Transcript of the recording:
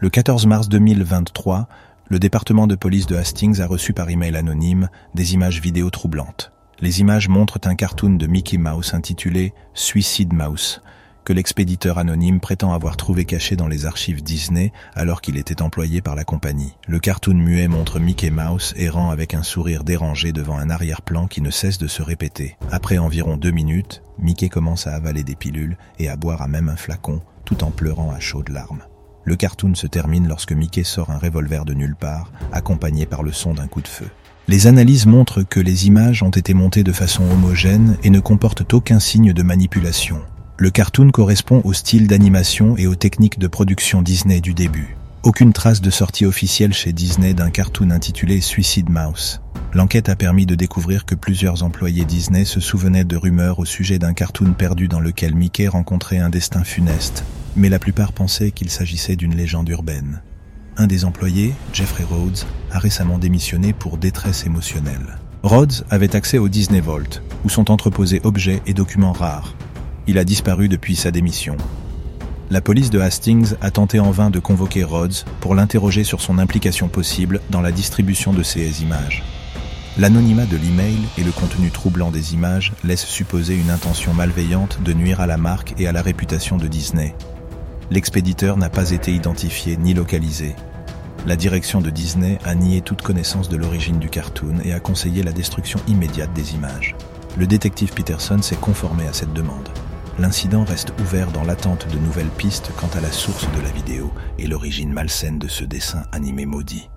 Le 14 mars 2023, le département de police de Hastings a reçu par email anonyme des images vidéo troublantes. Les images montrent un cartoon de Mickey Mouse intitulé Suicide Mouse, que l'expéditeur anonyme prétend avoir trouvé caché dans les archives Disney alors qu'il était employé par la compagnie. Le cartoon muet montre Mickey Mouse errant avec un sourire dérangé devant un arrière-plan qui ne cesse de se répéter. Après environ deux minutes, Mickey commence à avaler des pilules et à boire à même un flacon, tout en pleurant à chaudes larmes. Le cartoon se termine lorsque Mickey sort un revolver de nulle part, accompagné par le son d'un coup de feu. Les analyses montrent que les images ont été montées de façon homogène et ne comportent aucun signe de manipulation. Le cartoon correspond au style d'animation et aux techniques de production Disney du début. Aucune trace de sortie officielle chez Disney d'un cartoon intitulé Suicide Mouse. L'enquête a permis de découvrir que plusieurs employés Disney se souvenaient de rumeurs au sujet d'un cartoon perdu dans lequel Mickey rencontrait un destin funeste, mais la plupart pensaient qu'il s'agissait d'une légende urbaine. Un des employés, Jeffrey Rhodes, a récemment démissionné pour détresse émotionnelle. Rhodes avait accès au Disney Vault, où sont entreposés objets et documents rares, il a disparu depuis sa démission. La police de Hastings a tenté en vain de convoquer Rhodes pour l'interroger sur son implication possible dans la distribution de ces images. L'anonymat de l'email et le contenu troublant des images laissent supposer une intention malveillante de nuire à la marque et à la réputation de Disney. L'expéditeur n'a pas été identifié ni localisé. La direction de Disney a nié toute connaissance de l'origine du cartoon et a conseillé la destruction immédiate des images. Le détective Peterson s'est conformé à cette demande l'incident reste ouvert dans l'attente de nouvelles pistes quant à la source de la vidéo et l'origine malsaine de ce dessin animé maudit.